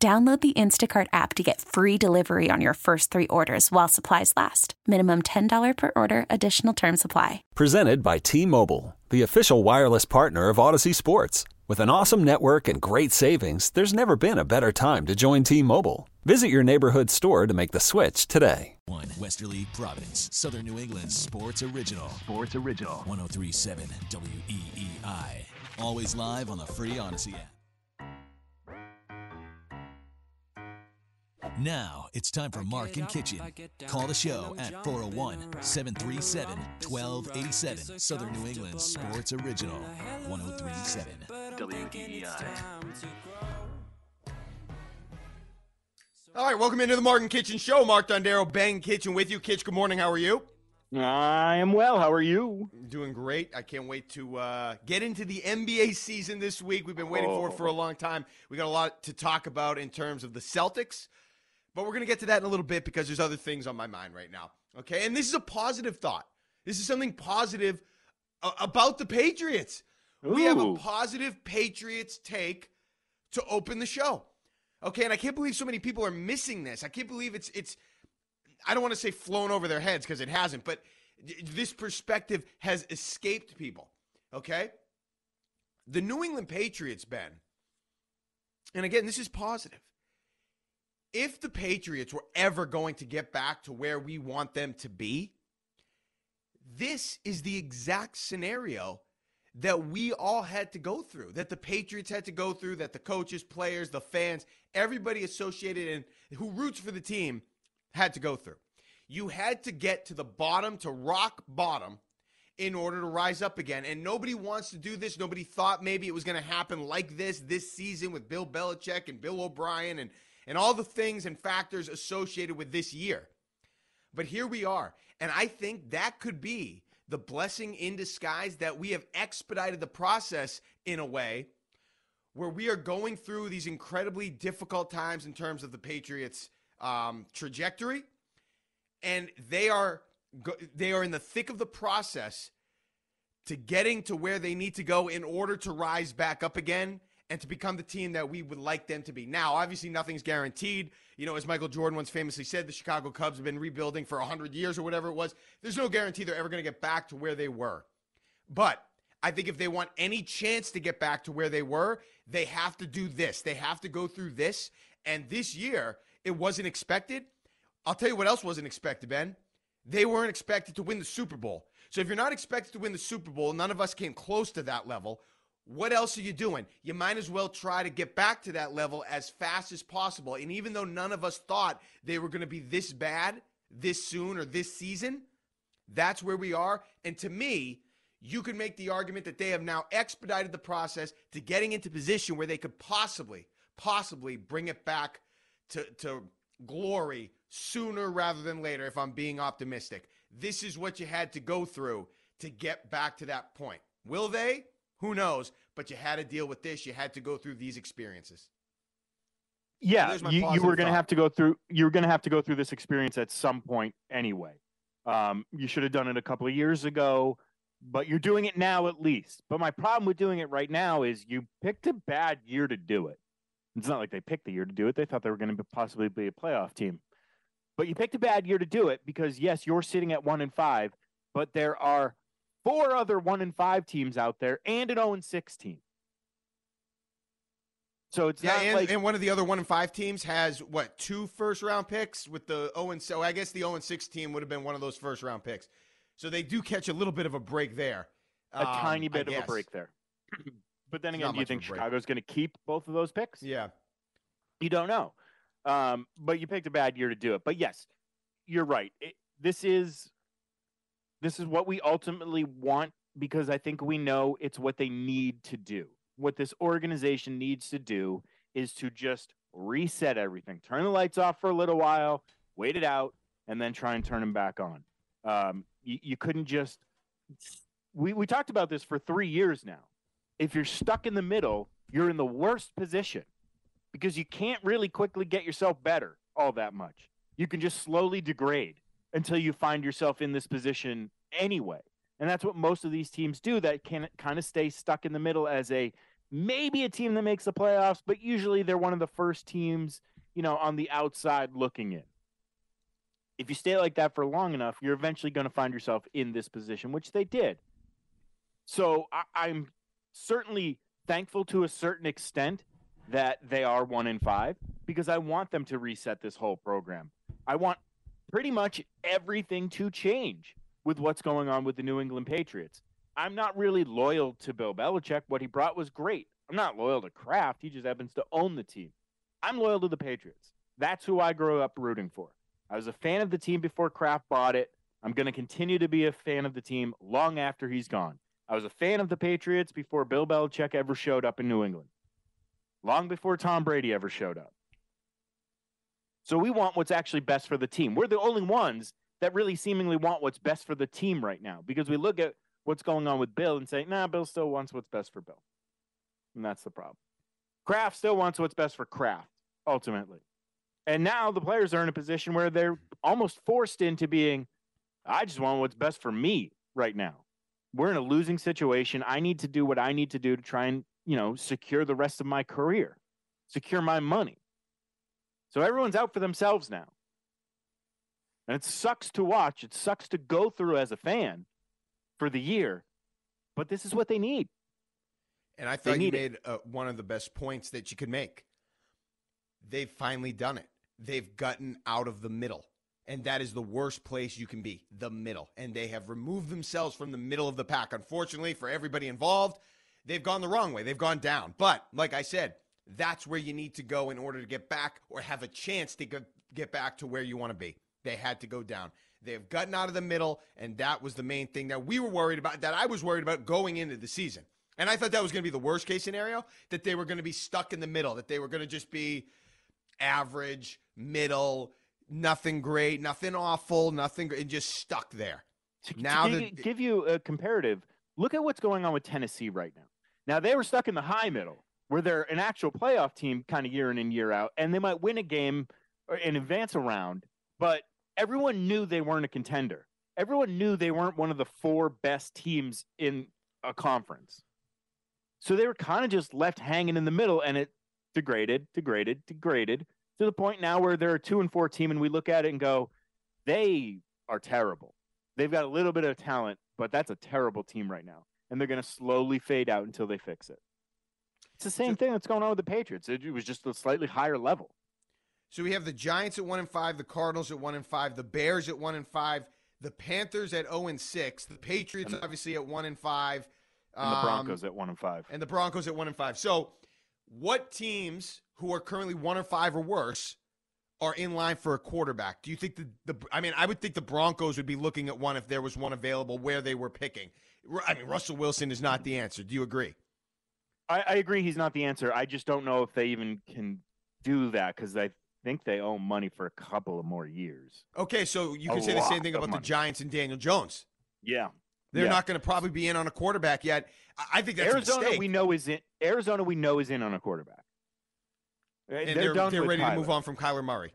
Download the Instacart app to get free delivery on your first three orders while supplies last. Minimum $10 per order, additional term supply. Presented by T Mobile, the official wireless partner of Audacy Sports. With an awesome network and great savings, there's never been a better time to join T Mobile. Visit your neighborhood store to make the switch today. One Westerly Providence, Southern New England Sports Original. Sports Original. 1037 WEEI. Always live on the free Audacy app. Now it's time for Mark and Kichen. Call the show at 401 737 1287. Southern New England Sports Original 1037 WEEI. All right, welcome into the Mark and Kichen Show. Mark Dondero, Ben Kichen with you. Kitch, good morning. How are you? I am well. How are you? Doing great. I can't wait to uh, get into the NBA season this week. We've been waiting for it for a long time. We got a lot to talk about in terms of the Celtics, but we're going to get to that in a little bit because there's other things on my mind right now. Okay, and this is a positive thought. This is something positive about the Patriots. We have a positive Patriots take to open the show. Okay, and I can't believe so many people are missing this. I can't believe it's it's I don't want to say flown over their heads because it hasn't, but th- this perspective has escaped people. Okay? The New England Patriots, Ben, and again, this is positive. If the Patriots were ever going to get back to where we want them to be, this is the exact scenario that we all had to go through, that the Patriots had to go through, that the coaches, players, the fans, everybody associated and who roots for the team had to go through. You had to get to the bottom, to rock bottom, in order to rise up again. And nobody wants to do this. Nobody thought maybe it was going to happen like this this season with Bill Belichick and Bill O'Brien and, and all the things and factors associated with this year. But here we are. And I think that could be the blessing in disguise that we have expedited the process in a way where we are going through these incredibly difficult times in terms of the Patriots' um, trajectory, and they are they are in the thick of the process to getting to where they need to go in order to rise back up again and to become the team that we would like them to be. Now, obviously, nothing's guaranteed. You know, as Michael Jordan once famously said, the Chicago Cubs have been rebuilding for 100 years or whatever it was. There's no guarantee they're ever going to get back to where they were. But I think if they want any chance to get back to where they were, they have to do this. They have to go through this. And this year, it wasn't expected. I'll tell you what else wasn't expected, Ben. They weren't expected to win the Super Bowl. So if you're not expected to win the Super Bowl, none of us came close to that level. What else are you doing? You might as well try to get back to that level as fast as possible. And even though none of us thought they were going to be this bad this soon or this season, that's where we are. And to me, you could make the argument that they have now expedited the process to getting into position where they could possibly, possibly bring it back to, to glory sooner rather than later, if I'm being optimistic. This is what you had to go through to get back to that point. Will they? Who knows? But you had to deal with this. You had to go through these experiences. Yeah, my you, you were going to have to go through. You were going to have to go through this experience at some point anyway. Um, you should have done it a couple of years ago, but you're doing it now at least. But my problem with doing it right now is you picked a bad year to do it. It's not like they picked the year to do it. They thought they were going to possibly be a playoff team. But you picked a bad year to do it because yes, you're sitting at one and five, but there are four other one and five teams out there and an 0 and six team. So it's Yeah, not and, like and one of the other one and five teams has what two first round picks with the zero and so I guess the zero and six team would have been one of those first round picks. So they do catch a little bit of a break there. a Um, tiny I bit of a break there. but then again, do you think. Chicago's going to keep both of those picks? Yeah. You don't know. Um, but you picked a bad year to do it. But yes, you're right. It, this is this is what we ultimately want because I think we know it's what they need to do. What this organization needs to do is to just reset everything, turn the lights off for a little while, wait it out, and then try and turn them back on. Um, you, you couldn't just. We, we talked about this for three years now. If you're stuck in the middle, you're in the worst position because you can't really quickly get yourself better all that much. You can just slowly degrade until you find yourself in this position anyway. And that's what most of these teams do that can kind of stay stuck in the middle as a maybe a team that makes the playoffs, but usually they're one of the first teams, you know, on the outside looking in. If you stay like that for long enough, you're eventually going to find yourself in this position, which they did. So I, am certainly thankful to a certain extent that they are one in five because I want them to reset this whole program. I want pretty much everything to change with what's going on with the New England Patriots. I'm not really loyal to Bill Belichick. What he brought was great. I'm not loyal to Kraft. He just happens to own the team. I'm loyal to the Patriots. That's who I grew up rooting for. I was a fan of the team before Kraft bought it. I'm going to continue to be a fan of the team long after he's gone. I was a fan of the Patriots before Bill Belichick ever showed up in New England, long before Tom Brady ever showed up. So we want what's actually best for the team. We're the only ones that really seemingly want what's best for the team right now because we look at what's going on with Bill and say, nah, Bill still wants what's best for Bill. And that's the problem. Kraft still wants what's best for Kraft, ultimately. And now the players are in a position where they're almost forced into being, I just want what's best for me right now we're in a losing situation. I need to do what I need to do to try and, you know, secure the rest of my career, secure my money. So everyone's out for themselves now. And it sucks to watch. It sucks to go through as a fan for the year, but this is what they need. And I thought you made uh, one of the best points that you could make. They've finally done it. They've gotten out of the middle and that is the worst place you can be the middle. And they have removed themselves from the middle of the pack. Unfortunately, for everybody involved, they've gone the wrong way. They've gone down. But like I said, that's where you need to go in order to get back or have a chance to get back to where you want to be. They had to go down. They've gotten out of the middle, and that was the main thing that we were worried about, that I was worried about going into the season. And I thought that was going to be the worst case scenario, that they were going to be stuck in the middle, that they were going to just be average, middle, nothing great, nothing awful, nothing, and just stuck there. To, now to give, give you a comparative, look at what's going on with Tennessee right now. Now they were stuck in the high middle, where they're an actual playoff team, kind of year in and year out, and they might win a game and advance a round, but everyone knew they weren't a contender. Everyone knew they weren't one of the four best teams in a conference. So they were kind of just left hanging in the middle, and it degraded, degraded, degraded to the point now where they're a two and four team, and we look at it and go, they are terrible. They've got a little bit of talent, but that's a terrible team right now, and they're going to slowly fade out until they fix it. It's the same so, thing that's going on with the Patriots. It, it was just a slightly higher level. So we have the Giants at one and five, the Cardinals at one and five, the Bears at one and five, the Panthers at zero oh and six, the Patriots the, obviously at one and five, and the Broncos um, at one and five, and the Broncos at one and five. So, what teams who are currently one or five or worse are in line for a quarterback. Do you think the, the I mean, I would think the Broncos would be looking at one if there was one available where they were picking. I mean, Russell Wilson is not the answer. Do you agree? I, I agree he's not the answer. I just don't know if they even can do that because I think they owe money for a couple of more years. Okay, so you can a say the same thing about money. the Giants and Daniel Jones. Yeah. They're yeah. not going to probably be in on a quarterback yet. I think that's Arizona. We know is in Arizona. We know is in on a quarterback. Uh, and they're, they're, they're ready Kyler. to move on from Kyler Murray.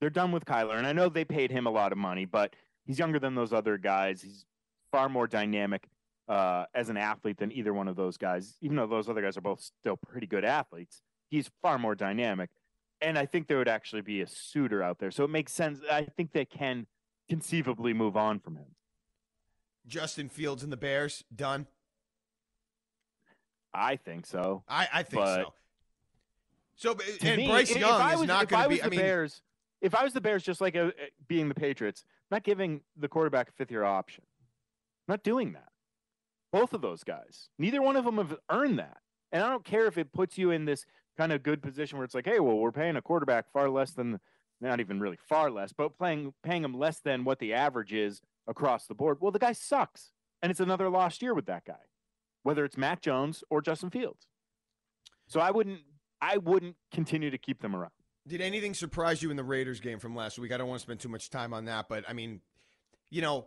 They're done with Kyler, and I know they paid him a lot of money, but he's younger than those other guys. He's far more dynamic uh, as an athlete than either one of those guys. Even though those other guys are both still pretty good athletes, he's far more dynamic. And I think there would actually be a suitor out there, so it makes sense. I think they can conceivably move on from him. Justin Fields and the Bears done. I think so. I, I think but so. So and me, Bryce Young is was, not going to be. I mean, Bears, if I was the Bears, just like a, uh, being the Patriots, I'm not giving the quarterback a fifth year option. I'm not doing that. Both of those guys, neither one of them have earned that. And I don't care if it puts you in this kind of good position where it's like, hey, well, we're paying a quarterback far less than, not even really far less, but playing paying him less than what the average is across the board. Well, the guy sucks, and it's another lost year with that guy, whether it's Mac Jones or Justin Fields. So I wouldn't I wouldn't continue to keep them around. Did anything surprise you in the Raiders game from last week? I don't want to spend too much time on that, but I mean, you know,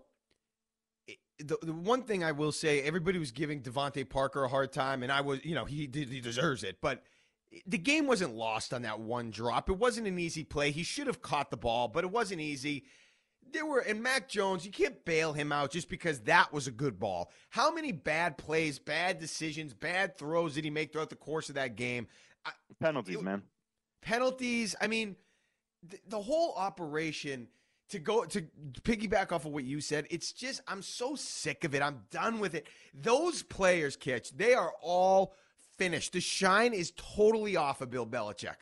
the, the one thing I will say, everybody was giving DeVante Parker a hard time, and I was, you know, he he deserves it, but the game wasn't lost on that one drop. It wasn't an easy play. He should have caught the ball, but it wasn't easy. There were, and Mac Jones, you can't bail him out just because that was a good ball. How many bad plays, bad decisions, bad throws did he make throughout the course of that game? Penalties, it, man. Penalties. I mean, the, the whole operation to go to piggyback off of what you said, it's just I'm so sick of it. I'm done with it. Those players, Kitch, they are all finished. The shine is totally off of Bill Belichick.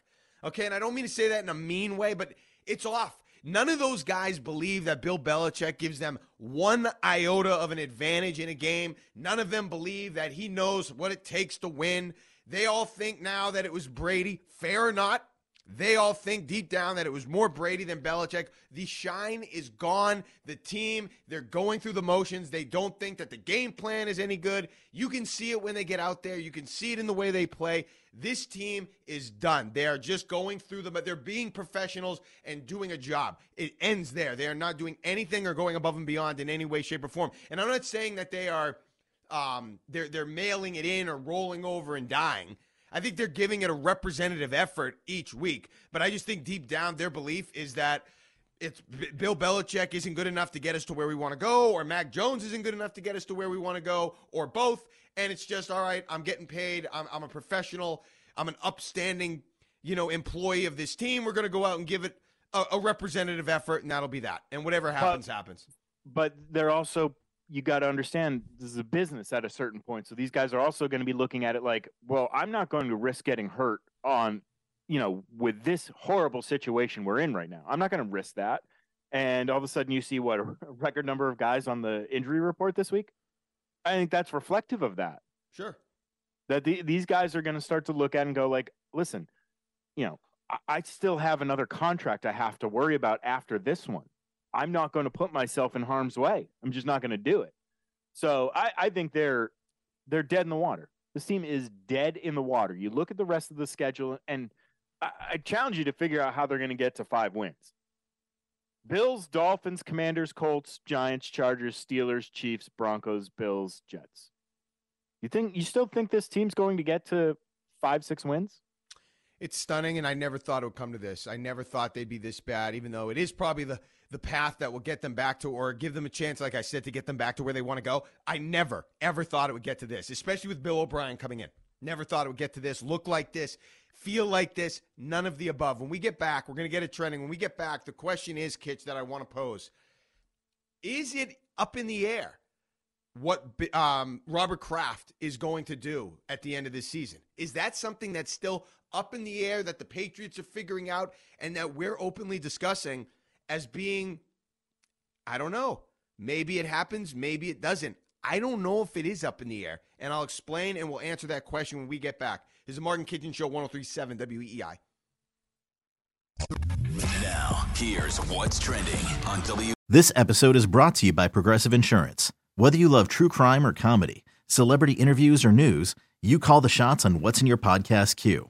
Okay, and I don't mean to say that in a mean way, but it's off. None of those guys believe that Bill Belichick gives them one iota of an advantage in a game. None of them believe that he knows what it takes to win. They all think now that it was Brady. Fair or not, they all think deep down that it was more Brady than Belichick. The shine is gone. The team, they're going through the motions. They don't think that the game plan is any good. You can see it when they get out there. You can see it in the way they play. This team is done. They are just going through the, but they're being professionals and doing a job. It ends there. They are not doing anything or going above and beyond in any way, shape, or form. And I'm not saying that they are um, they're they're mailing it in or rolling over and dying. I think they're giving it a representative effort each week. But I just think deep down their belief is that it's Bill Belichick isn't good enough to get us to where we want to go, or Mac Jones isn't good enough to get us to where we want to go, or both. And it's just all right. I'm getting paid. I'm, I'm a professional. I'm an upstanding, you know, employee of this team. We're going to go out and give it a, a, representative effort, and that'll be that. And whatever happens, but, happens. But they're also you got to understand this is a business at a certain point. So these guys are also going to be looking at it like, well, I'm not going to risk getting hurt on, you know, with this horrible situation we're in right now. I'm not going to risk that. And all of a sudden, you see what a record number of guys on the injury report this week. I think that's reflective of that. Sure. That the, these guys are going to start to look at and go like, listen, you know, I, I still have another contract I have to worry about after this one. I'm not going to put myself in harm's way. I'm just not going to do it. So I, I think they're they're dead in the water. This team is dead in the water. You look at the rest of the schedule, and I, I challenge you to figure out how they're going to get to five wins. Bills, Dolphins, Commanders, Colts, Giants, Chargers, Steelers, Chiefs, Broncos, Bills, Jets. You think you still think this team's going to get to five, six wins? It's stunning, and I never thought it would come to this. I never thought they'd be this bad, even though it is probably the the path that will get them back to or give them a chance, like I said, to get them back to where they want to go. I never, ever thought it would get to this, especially with Bill O'Brien coming in. Never thought it would get to this, look like this, feel like this, none of the above. When we get back, we're going to get it trending. When we get back, the question is, Kitch, that I want to pose is it up in the air what um, Robert Kraft is going to do at the end of this season? Is that something that's still up in the air that the Patriots are figuring out and that we're openly discussing? as being, I don't know, maybe it happens, maybe it doesn't. I don't know if it is up in the air. And I'll explain and we'll answer that question when we get back. This is Mark and Kichen Show 1037 WEEI. Now, here's what's trending on W. This episode is brought to you by Progressive Insurance. Whether you love true crime or comedy, celebrity interviews or news, you call the shots on what's in your podcast queue.